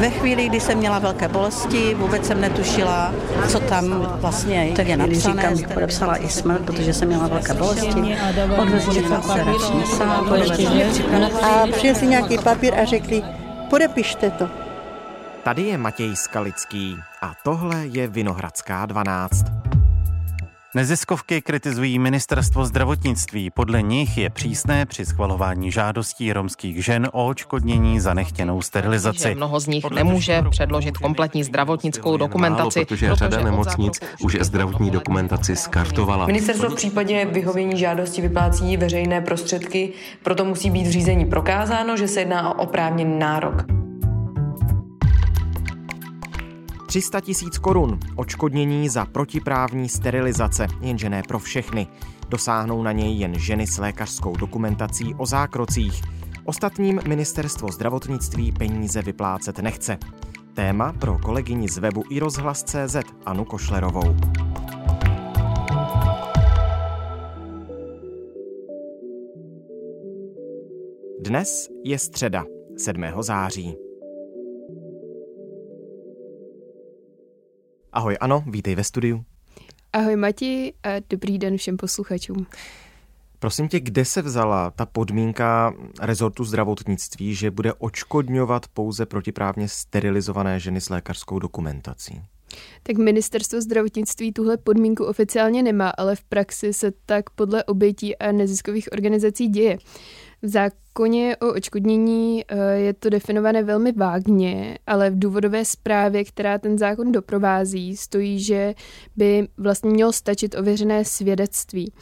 Ve chvíli, kdy jsem měla velké bolesti, vůbec jsem netušila, co tam vlastně je napsané. Říkám, podepsala i smrt, protože jsem měla velké bolesti. Odvezli mě na operační sál. A přijel nějaký papír a řekli, podepište to. Tady je Matěj Skalický a tohle je Vinohradská 12. Neziskovky kritizují ministerstvo zdravotnictví. Podle nich je přísné při schvalování žádostí romských žen o očkodnění za nechtěnou sterilizaci. Že mnoho z nich Podle nemůže předložit kompletní zdravotnickou dokumentaci. Málo, protože řada nemocnic už zdravotní dokumentaci skartovala. Ministerstvo v případě vyhovění žádosti vyplácí veřejné prostředky, proto musí být v řízení prokázáno, že se jedná o oprávněný nárok. 300 tisíc korun očkodnění za protiprávní sterilizace, jenže ne pro všechny. Dosáhnou na něj jen ženy s lékařskou dokumentací o zákrocích. Ostatním ministerstvo zdravotnictví peníze vyplácet nechce. Téma pro kolegyni z webu i rozhlas.cz Anu Košlerovou. Dnes je středa, 7. září. Ahoj, ano, vítej ve studiu. Ahoj Mati a dobrý den všem posluchačům. Prosím tě, kde se vzala ta podmínka rezortu zdravotnictví, že bude očkodňovat pouze protiprávně sterilizované ženy s lékařskou dokumentací? Tak ministerstvo zdravotnictví tuhle podmínku oficiálně nemá, ale v praxi se tak podle obětí a neziskových organizací děje. V zákoně o očkodnění eh, je to definované velmi vágně, ale v důvodové zprávě, která ten zákon doprovází, stojí, že by vlastně mělo stačit ověřené svědectví.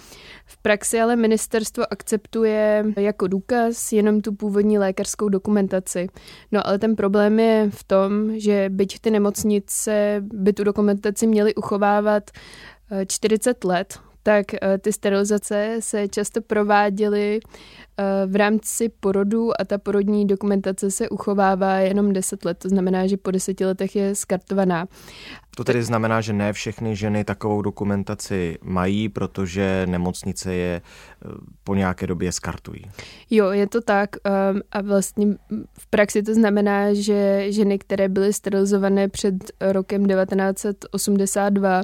V praxi ale ministerstvo akceptuje jako důkaz jenom tu původní lékařskou dokumentaci. No ale ten problém je v tom, že byť ty nemocnice by tu dokumentaci měly uchovávat 40 eh, let, tak eh, ty sterilizace se často prováděly v rámci porodu a ta porodní dokumentace se uchovává jenom 10 let, to znamená, že po deseti letech je skartovaná. To tedy znamená, že ne všechny ženy takovou dokumentaci mají, protože nemocnice je eh, po nějaké době skartují. Jo, je to tak ehm, a vlastně v praxi to znamená, že ženy, které byly sterilizované před rokem 1982,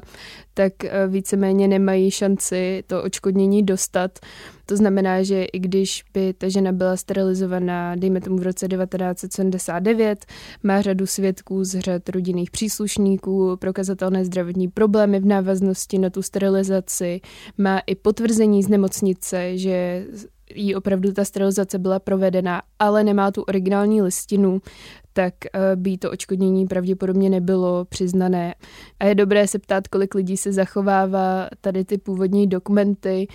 tak eh, víceméně nemají šanci to očkodnění dostat. To znamená, že i když by ta žena byla sterilizovaná, dejme tomu v roce 1979, má řadu svědků z řad rodinných příslušníků, prokazatelné zdravotní problémy v návaznosti na tu sterilizaci, má i potvrzení z nemocnice, že jí opravdu ta sterilizace byla provedena, ale nemá tu originální listinu, tak eh, by to očkodnění pravděpodobně nebylo přiznané. A je dobré se ptát, kolik lidí se zachovává tady ty původní dokumenty,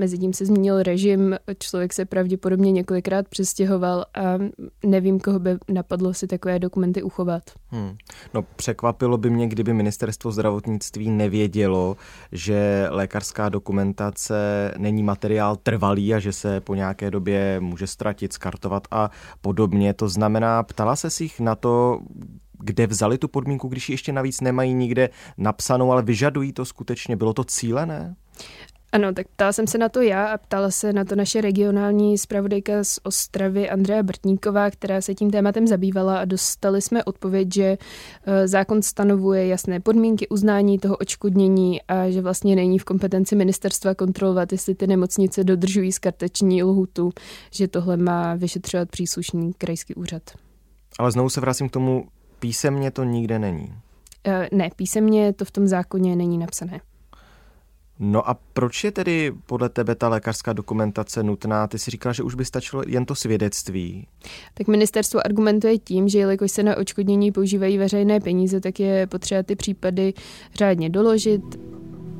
Mezitím se změnil režim, člověk se pravděpodobně několikrát přestěhoval a nevím, koho by napadlo si takové dokumenty uchovat. Hmm. No překvapilo by mě, kdyby ministerstvo zdravotnictví nevědělo, že lékařská dokumentace není materiál trvalý a že se po nějaké době může ztratit, skartovat a podobně. To znamená, ptala se si jich na to, kde vzali tu podmínku, když ji ještě navíc nemají nikde napsanou, ale vyžadují to skutečně. Bylo to cílené? Ano, tak ptala jsem se na to já a ptala se na to naše regionální zpravodajka z Ostravy Andrea Brtníková, která se tím tématem zabývala a dostali jsme odpověď, že eh, zákon stanovuje jasné podmínky uznání toho očkodnění a že vlastně není v kompetenci ministerstva kontrolovat, jestli ty nemocnice dodržují skarteční lhutu, že tohle má vyšetřovat příslušný krajský úřad. Ale znovu se vracím k tomu, písemně to nikde není. Eh, ne, písemně to v tom zákoně není napsané. No a proč je tedy podle tebe ta lékařská dokumentace nutná? Ty si říkala, že už by stačilo jen to svědectví. Tak ministerstvo argumentuje tím, že jelikož se na očkodnění používají veřejné peníze, tak je potřeba ty případy řádně doložit,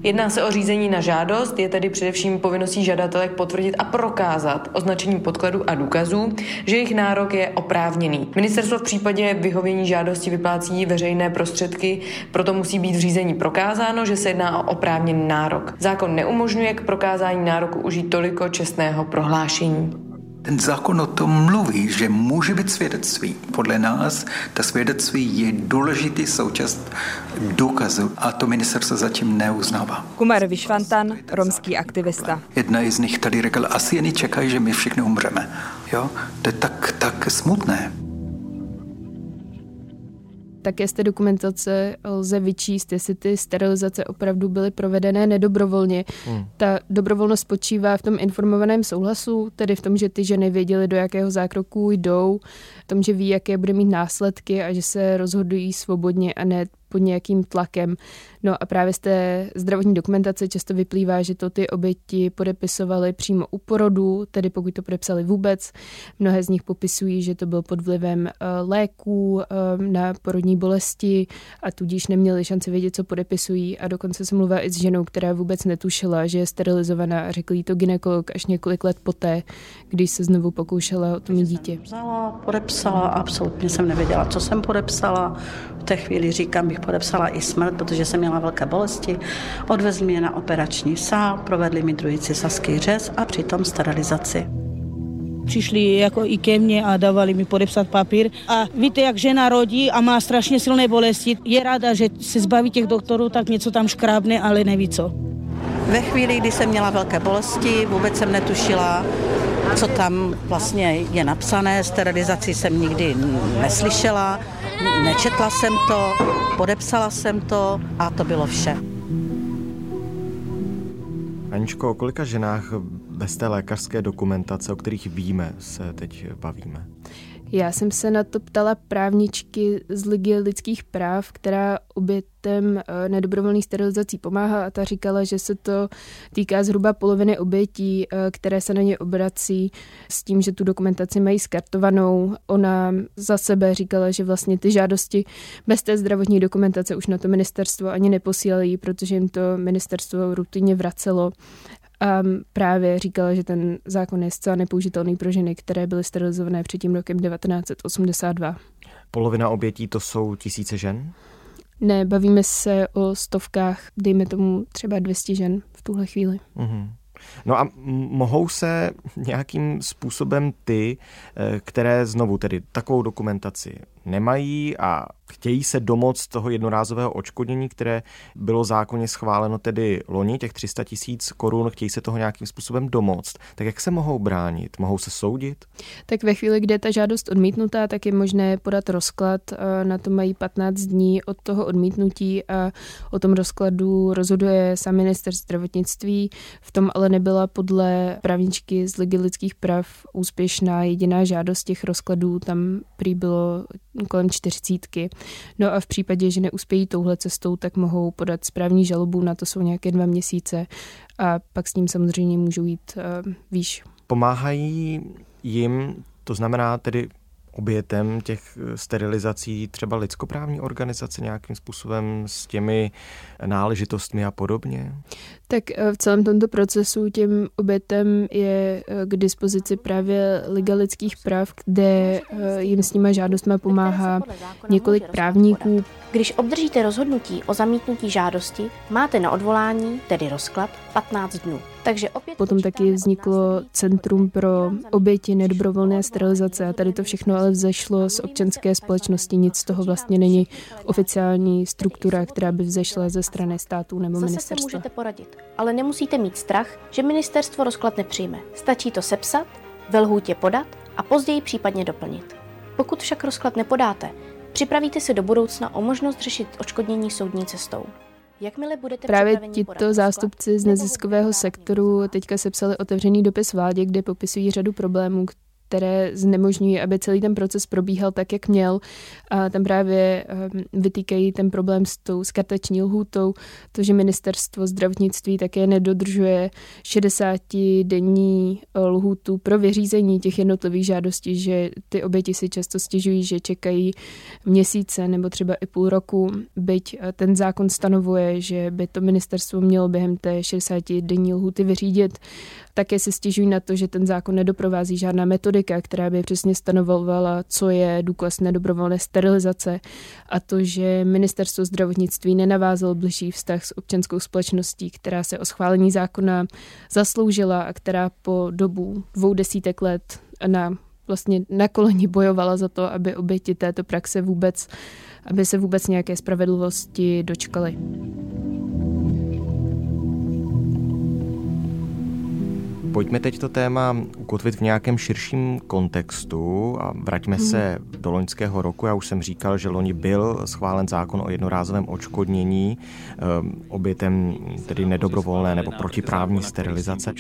Jedná se o řízení na žádost, je tedy především povinností žadatelek potvrdit a prokázat označením podkladů a důkazů, že jejich nárok je oprávněný. Ministerstvo v případě vyhovění žádosti vyplácí veřejné prostředky, proto musí být v řízení prokázáno, že se jedná o oprávněný nárok. Zákon neumožňuje k prokázání nároku užít toliko čestného prohlášení. Ten zákon o tom mluví, že může být svědectví. Podle nás ta svědectví je důležitý součást důkazu a to ministerstvo zatím neuznává. Kumar Vyšvantan, romský aktivista. Jedna z nich tady řekla, asi jen čekají, že my všichni umřeme. Jo? To je tak, tak smutné. Také z té dokumentace lze vyčíst, jestli ty sterilizace opravdu byly provedené nedobrovolně. Hmm. Ta dobrovolnost spočívá v tom informovaném souhlasu, tedy v tom, že ty ženy věděly, do jakého zákroku jdou, v tom, že ví, jaké bude mít následky a že se rozhodují svobodně a ne pod nějakým tlakem. No a právě z té zdravotní dokumentace často vyplývá, že to ty oběti podepisovaly přímo u porodu, tedy pokud to podepsali vůbec. Mnohé z nich popisují, že to byl pod vlivem eh, léků eh, na porodní bolesti a tudíž neměli šanci vědět, co podepisují. A dokonce se mluvá i s ženou, která vůbec netušila, že je sterilizovaná a řekl jí to ginekolog až několik let poté, když se znovu pokoušela o to mít dítě. Vzala, podepsala, absolutně jsem nevěděla, co jsem podepsala. V té chvíli říkám, bych podepsala i smrt, protože jsem měla velké bolesti. Odvezli mě na operační sál, provedli mi druhý cisaský řez a přitom sterilizaci přišli jako i ke mně a dávali mi podepsat papír. A víte, jak žena rodí a má strašně silné bolesti, je ráda, že se zbaví těch doktorů, tak něco tam škrábne, ale neví co. Ve chvíli, kdy jsem měla velké bolesti, vůbec jsem netušila, co tam vlastně je napsané. Sterilizaci jsem nikdy neslyšela, nečetla jsem to, podepsala jsem to a to bylo vše. Aničko, o kolika ženách bez té lékařské dokumentace, o kterých víme, se teď bavíme? Já jsem se na to ptala právničky z Ligy lidských práv, která obětem eh, nedobrovolných sterilizací pomáhá a ta říkala, že se to týká zhruba poloviny obětí, eh, které se na ně obrací s tím, že tu dokumentaci mají skartovanou. Ona za sebe říkala, že vlastně ty žádosti bez té zdravotní dokumentace už na to ministerstvo ani neposílají, protože jim to ministerstvo rutině vracelo a právě říkala, že ten zákon je zcela nepoužitelný pro ženy, které byly sterilizované před tím rokem 1982. Polovina obětí to jsou tisíce žen? Ne, bavíme se o stovkách, dejme tomu třeba 200 žen v tuhle chvíli. Mm-hmm. No a mohou se nějakým způsobem ty, eh, které znovu tedy takovou dokumentaci nemají a chtějí se domoc toho jednorázového očkodnění, které bylo zákonně schváleno tedy loni, těch 300 tisíc korun, chtějí se toho nějakým způsobem domoct. Tak jak se mohou bránit? Mohou se soudit? Tak ve chvíli, kdy je ta žádost odmítnutá, tak je možné podat rozklad. Na to mají 15 dní od toho odmítnutí a o tom rozkladu rozhoduje sám minister zdravotnictví. V tom ale nebyla podle právničky z Ligy lidských práv úspěšná jediná žádost těch rozkladů. Tam prý bylo kolem čtyřicítky. No a v případě, že neuspějí touhle cestou, tak mohou podat správní žalobu, na to jsou nějaké dva měsíce a pak s ním samozřejmě můžou jít uh, výš. Pomáhají jim, to znamená tedy obětem těch eh, sterilizací třeba lidskoprávní organizace nějakým způsobem s těmi náležitostmi a podobně? Tak eh, v celém tomto procesu těm obětem je eh, k dispozici právě Liga lidských práv, kde jim s nima žádostma pomáhá několik právníků. Když obdržíte rozhodnutí o zamítnutí žádosti, máte na odvolání, tedy rozklad, 15 dnů. Takže opět Potom taky vzniklo Centrum pro oběti nedobrovolné sterilizace a tady to všechno ale vzešlo z občanské společnosti. Nic z toho vlastně není oficiální struktura, která by vzešla ze strany států nebo Zase ministerstva. se můžete poradit, ale nemusíte mít strach, že ministerstvo rozklad nepřijme. Stačí to sepsat, ve lhůtě podat a později případně doplnit. Pokud však rozklad nepodáte, připravíte se do budoucna o možnost řešit odškodnění soudní cestou. Jakmile budete Právě tito zástupci z neziskového sektoru teďka sepsali otevřený dopis vládě, kde popisují řadu problémů, které znemožňují, aby celý ten proces probíhal tak, jak měl. A tam právě ehm, vytýkají ten problém s tou skartační lhůtou, to, že ministerstvo zdravotnictví také nedodržuje 60-denní eh, lhůtu pro vyřízení těch jednotlivých žádostí, že ty oběti si často stěžují, že čekají měsíce nebo třeba i půl roku, byť eh, ten zákon stanovuje, že by to ministerstvo mělo během té 60-denní lhuty vyřídit. Také se stěžují na to, že ten zákon nedoprovází žádná metodika, která by přesně stanovovala, co je důkaz nedobrovolné sterilizace a to, že ministerstvo zdravotnictví nenavázalo blížší vztah s občanskou společností, která se o schválení zákona zasloužila a která po dobu dvou desítek let na vlastně na koleni bojovala za to, aby oběti této praxe vůbec, aby se vůbec nějaké spravedlivosti dočkaly. Pojďme teď to téma ukotvit v nějakém širším kontextu a vraťme hmm. se do loňského roku. Já už jsem říkal, že loni byl schválen zákon o jednorázovém očkodnění ehm, obětem tedy nedobrovolné nebo protiprávní sterilizace.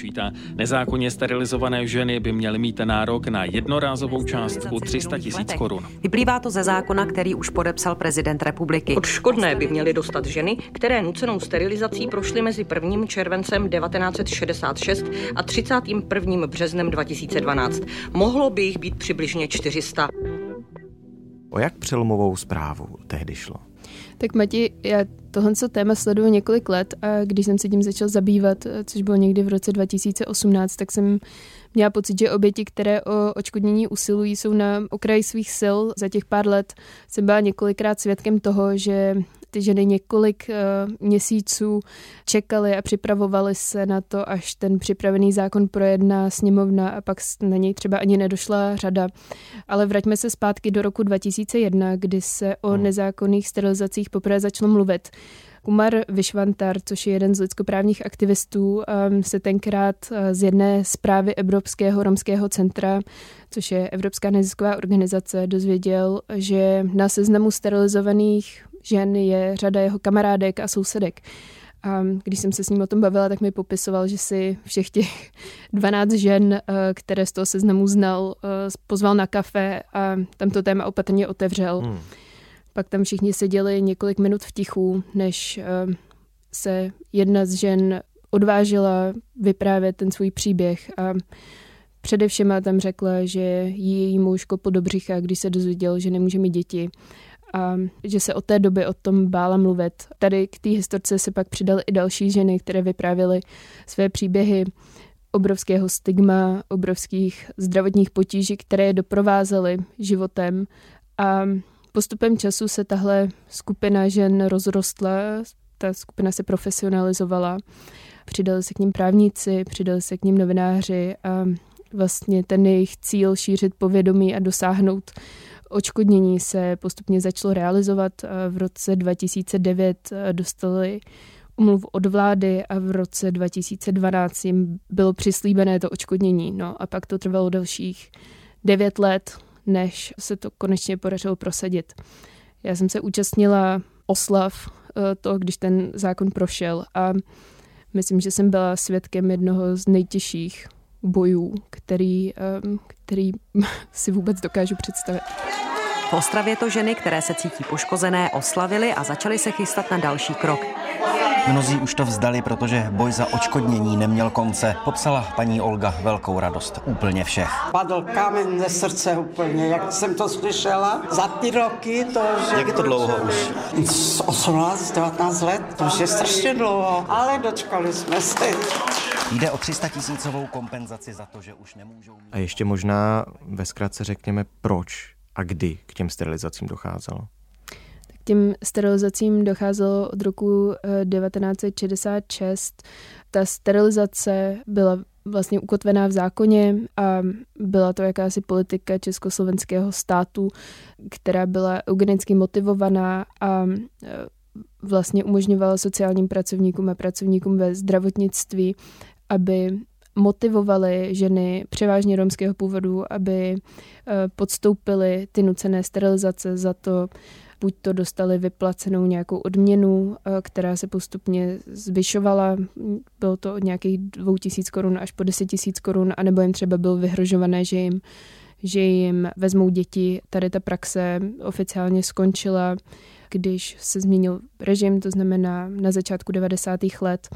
Nezákonně sterilizované ženy by měly mít nárok na jednorázovou částku 300 tisíc korun. Vyplývá to ze zákona, který už podepsal prezident republiky. Odškodné by měly dostat ženy, které nucenou sterilizací prošly mezi 1. červencem 1966 a 31. březnem 2012. Mohlo by jich být přibližně 400. O jak přelomovou zprávu tehdy šlo? Tak Mati, já tohle téma sleduju několik let a když jsem se tím začal zabývat, což bylo někdy v roce 2018, tak jsem měla pocit, že oběti, které o očkodnění usilují, jsou na okraji svých sil. Za těch pár let jsem byla několikrát svědkem toho, že ty ženy několik uh, měsíců čekaly a připravovaly se na to, až ten připravený zákon projedná sněmovna a pak na něj třeba ani nedošla řada. Ale vraťme se zpátky do roku 2001, kdy se o hmm. nezákonných sterilizacích poprvé začalo mluvit. Kumar Vishvantar, což je jeden z lidskoprávních aktivistů, um, se tenkrát uh, z jedné zprávy Evropského romského centra, což je Evropská nezisková organizace, dozvěděl, že na seznamu sterilizovaných žen je řada jeho kamarádek a sousedek. A když jsem se s ním o tom bavila, tak mi popisoval, že si všech těch 12 žen, uh, které z toho seznamu znal, uh, pozval na kafe a tam to téma opatrně otevřel. Hmm. Pak tam všichni seděli několik minut v tichu, než uh, se jedna z žen odvážila vyprávět ten svůj příběh a především tam řekla, že její muž kopl do břicha, když se dozvěděl, že nemůže mít děti a že se od té doby o tom bála mluvit. Tady k té historce se pak přidaly i další ženy, které vyprávěly své příběhy. Obrovského stigma, obrovských zdravotních potíží, které je doprovázely životem. A Postupem času se tahle skupina žen rozrostla, ta skupina se profesionalizovala, přidali se k ním právníci, přidali se k ním novináři a vlastně ten jejich cíl šířit povědomí a dosáhnout očkodnění se postupně začalo realizovat. V roce 2009 dostali umluvu od vlády a v roce 2012 jim bylo přislíbené to očkodnění. No a pak to trvalo dalších devět let, než se to konečně podařilo prosadit. Já jsem se účastnila oslav eh, to, když ten zákon prošel a myslím, že jsem byla svědkem jednoho z nejtěžších bojů, který, eh, který si vůbec dokážu představit. V Ostravě to ženy, které se cítí poškozené, oslavily a začaly se chystat na další krok. Mnozí už to vzdali, protože boj za očkodnění neměl konce. Popsala paní Olga velkou radost úplně všech. Padl kámen ze srdce úplně, jak jsem to slyšela. Za ty roky to, že... Jak je to dlouho už? 18, 19 let, to už je strašně dlouho, ale dočkali jsme se. Jde o 300 tisícovou kompenzaci za to, že už nemůžou... Mít... A ještě možná ve zkratce řekněme, proč a kdy k těm sterilizacím docházelo? K těm sterilizacím docházelo od roku 1966. Eh, Ta sterilizace byla vlastně ukotvená v zákoně a byla to jakási politika československého státu, která byla eugenicky motivovaná a eh, vlastně umožňovala sociálním pracovníkům a pracovníkům ve zdravotnictví, aby motivovali ženy převážně romského původu, aby eh, podstoupily ty nucené sterilizace za to, buď to dostali vyplacenou nějakou odměnu, eh, která se postupně zvyšovala, bylo to od nějakých dvou tisíc korun až po deset tisíc korun, anebo jim třeba bylo vyhrožované, že jim že jim vezmou děti. Tady ta praxe oficiálně skončila, když se změnil režim, to znamená na začátku 90. let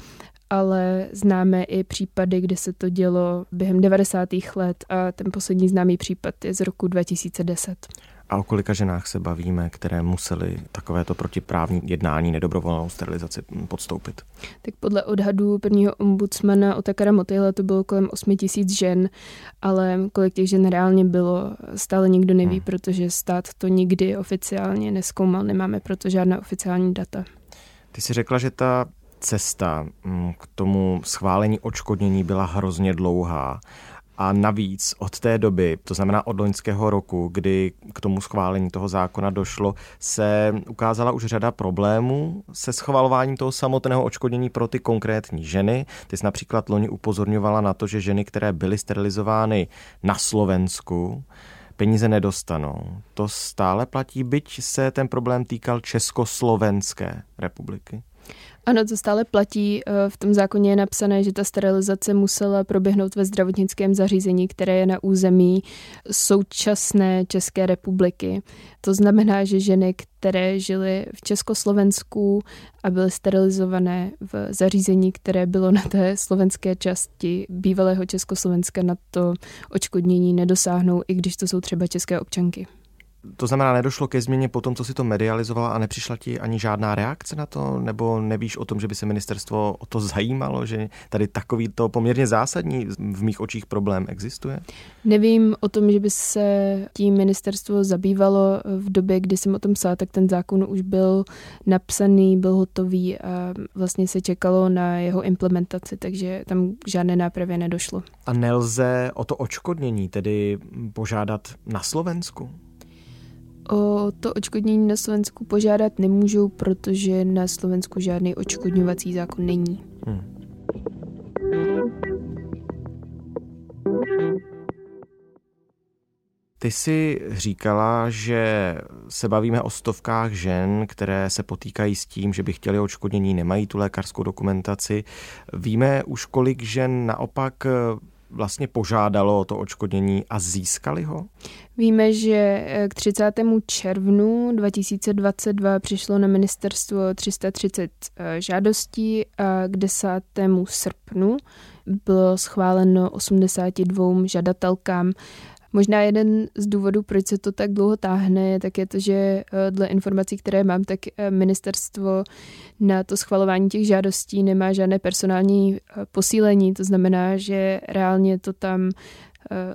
ale známe i případy, kde se to dělo během 90. let a ten poslední známý případ je z roku 2010. A o kolika ženách se bavíme, které museli takovéto protiprávní jednání, nedobrovolnou sterilizaci podstoupit? Tak podle odhadů prvního ombudsmana Otakara Motejla to bylo kolem 8 tisíc žen, ale kolik těch žen reálně bylo, stále nikdo neví, hmm. protože stát to nikdy oficiálně neskoumal, nemáme proto žádná oficiální data. Ty jsi řekla, že ta cesta mm, k tomu schválení očkodnění byla hrozně dlouhá. A navíc od té doby, to znamená od loňského roku, kdy k tomu schválení toho zákona došlo, se ukázala už řada problémů se schvalováním toho samotného očkodnění pro ty konkrétní ženy. Ty jsi například loni upozorňovala na to, že ženy, které byly sterilizovány na Slovensku, peníze nedostanou. To stále platí, byť se ten problém týkal Československé republiky. Ano, to stále platí. Eh, v tom zákoně je napsané, že ta sterilizace musela proběhnout ve zdravotnickém zařízení, které je na území současné České republiky. To znamená, že ženy, které žily v Československu a byly sterilizované v zařízení, které bylo na té slovenské části bývalého Československa, na to očkodnění nedosáhnou, i když to jsou třeba české občanky. To znamená, nedošlo ke změně po tom, co si to medializovala a nepřišla ti ani žádná reakce na to? Nebo nevíš o tom, že by se ministerstvo o to zajímalo, že tady takový to poměrně zásadní v mých očích problém existuje? Nevím o tom, že by se tím ministerstvo zabývalo v době, kdy jsem o tom psala, tak ten zákon už byl napsaný, byl hotový a vlastně se čekalo na jeho implementaci, takže tam žádné nápravě nedošlo. A nelze o to očkodnění tedy požádat na Slovensku? O to očkodnění na Slovensku požádat nemůžou, protože na Slovensku žádný očkodňovací zákon není. Hmm. Ty jsi říkala, že se bavíme o stovkách žen, které se potýkají s tím, že by chtěli očkodnění, nemají tu lékařskou dokumentaci. Víme už, kolik žen naopak vlastně požádalo o to očkodnění a získali ho? Víme, že eh, k 30. červnu 2022 přišlo na ministerstvo 330 eh, žádostí a k 10. srpnu bylo schváleno 82 žadatelkám Možná jeden z důvodů, proč se to tak dlouho táhne, tak je to, že eh, dle informací, které mám, tak eh, ministerstvo na to schvalování těch žádostí nemá žádné personální eh, posílení. To znamená, že reálně to tam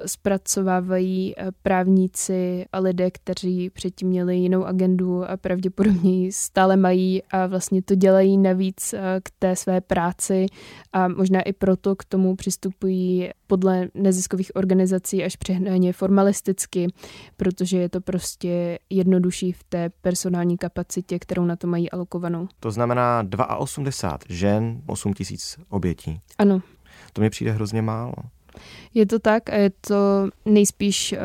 zpracovávají eh, právníci a lidé, kteří předtím měli jinou agendu a pravděpodobně ji stále mají a vlastně to dělají navíc eh, k té své práci a možná i proto k tomu přistupují podle neziskových organizací až přehnaně formalisticky, protože je to prostě jednodušší v té personální kapacitě, kterou na to mají alokovanou. To znamená 82 žen, 8 tisíc obětí. Ano. To mi přijde hrozně málo. Je to tak a je to nejspíš eh,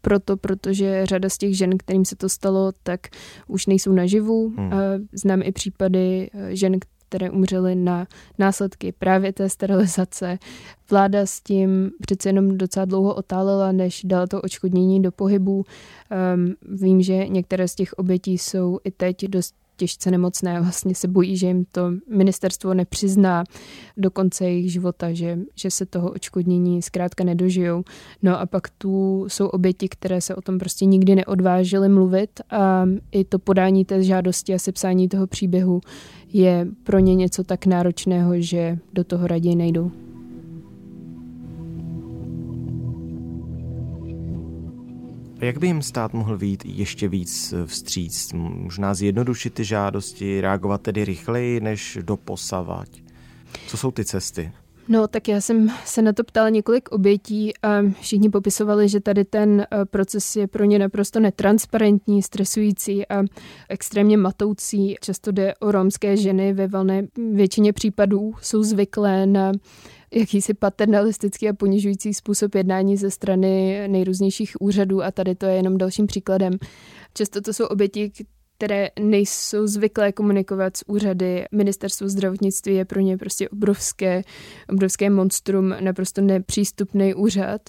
proto, protože řada z těch žen, kterým se to stalo, tak už nejsou naživu. Hmm. Znám i případy eh, žen, které umřely na následky právě té sterilizace. Vláda s tím přece jenom docela dlouho otálela, než dala to očkodnění do pohybu. Um, vím, že některé z těch obětí jsou i teď dost těžce nemocné, vlastně se bojí, že jim to ministerstvo nepřizná do konce jejich života, že, že se toho očkodnění zkrátka nedožijou. No a pak tu jsou oběti, které se o tom prostě nikdy neodvážily mluvit a i to podání té žádosti a sepsání toho příběhu je pro ně něco tak náročného, že do toho raději nejdou. Jak by jim stát mohl být ještě víc vstříc? Možná zjednodušit ty žádosti, reagovat tedy rychleji než doposavať? Co jsou ty cesty? No, tak já jsem se na to ptala několik obětí a všichni popisovali, že tady ten eh, proces je pro ně naprosto netransparentní, stresující a extrémně matoucí. Často jde o romské ženy, ve valné většině případů jsou zvyklé na jakýsi paternalistický a ponižující způsob jednání ze strany nejrůznějších úřadů a tady to je jenom dalším příkladem. Často to jsou oběti, které nejsou zvyklé komunikovat s úřady. Ministerstvo zdravotnictví je pro ně prostě obrovské, obrovské monstrum, naprosto nepřístupný úřad.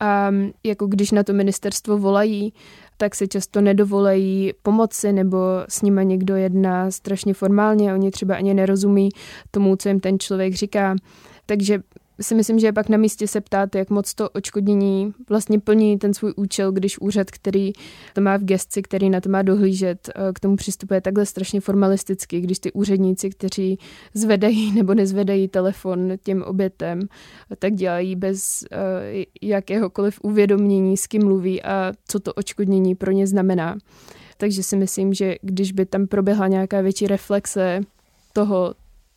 A jako když na to ministerstvo volají, tak se často nedovolají pomoci nebo s nimi někdo jedná strašně formálně, oni třeba ani nerozumí tomu, co jim ten člověk říká. Takže si myslím, že je pak na místě se ptát, jak moc to očkodnění vlastně plní ten svůj účel, když úřad, který to má v gesci, který na to má dohlížet, eh, k tomu přistupuje takhle strašně formalisticky, když ty úředníci, kteří zvedají nebo nezvedají telefon těm obětem, tak dělají bez uh, jakéhokoliv uvědomění, s kým mluví a co to očkodnění pro ně znamená. Takže si myslím, že když by tam proběhla nějaká větší reflexe toho,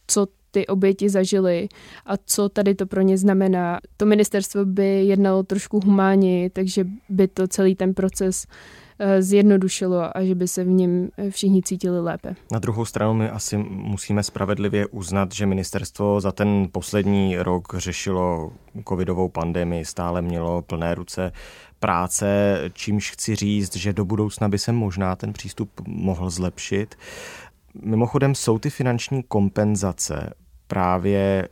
co ty oběti zažily a co tady to pro ně znamená. To ministerstvo by jednalo trošku humánně, takže by to celý ten proces Eh, zjednodušilo a že by se v něm eh, všichni cítili lépe. Na druhou stranu my asi musíme spravedlivě uznat, že ministerstvo za ten poslední rok řešilo covidovou pandemii, stále mělo plné ruce práce, čímž chci říct, že do budoucna by se možná ten přístup mohl zlepšit. Mimochodem jsou ty finanční kompenzace právě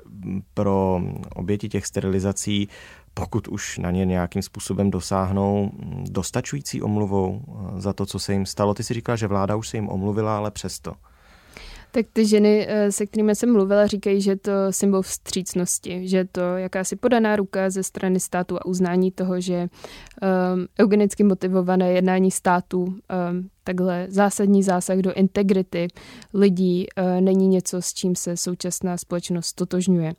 pro oběti těch sterilizací pokud už na ně nějakým způsobem dosáhnou dostačující omluvou eh, za to, co se jim stalo. Ty si říkala, že vláda už se jim omluvila, ale přesto. Tak ty ženy, eh, se kterými jsem mluvila, říkají, že to symbol vstřícnosti, že to jakási podaná ruka ze strany státu a uznání toho, že um, eugenicky motivované jednání státu, um, takhle zásadní zásah do integrity lidí uh, není něco, s čím se současná společnost totožňuje.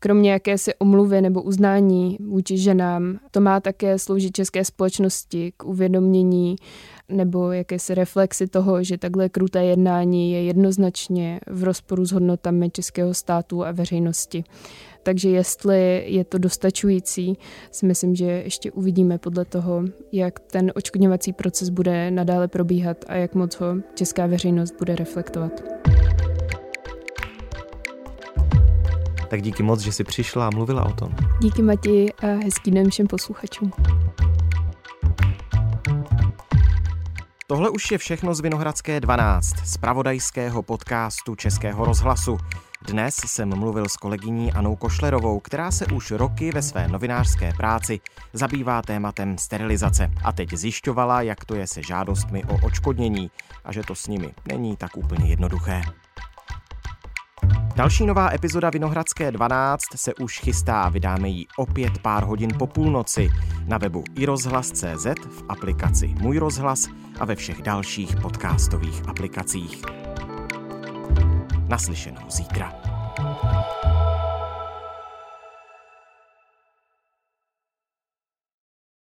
Kromě jakési omluvy nebo uznání vůči ženám, to má také sloužit české společnosti k uvědomění nebo jakési reflexy toho, že takhle kruté jednání je jednoznačně v rozporu s hodnotami českého státu a veřejnosti. Takže jestli je to dostačující, si myslím, že ještě uvidíme podle toho, jak ten očkodňovací proces bude nadále probíhat a jak moc ho česká veřejnost bude reflektovat. Tak díky moc, že jsi přišla a mluvila o tom. Díky Mati a hezký den všem posluchačům. Tohle už je všechno z Vinohradské 12, z pravodajského podcastu Českého rozhlasu. Dnes jsem mluvil s kolegyní Anou Košlerovou, která se už roky ve své novinářské práci zabývá tématem sterilizace a teď zjišťovala, jak to je se žádostmi o očkodnění a že to s nimi není tak úplně jednoduché. Další nová epizoda Vinohradské 12 se už chystá, vydáme ji opět pár hodin po půlnoci na webu iRozhlas.cz, v aplikaci Můj rozhlas a ve všech dalších podcastových aplikacích. Naslyšenou zítra.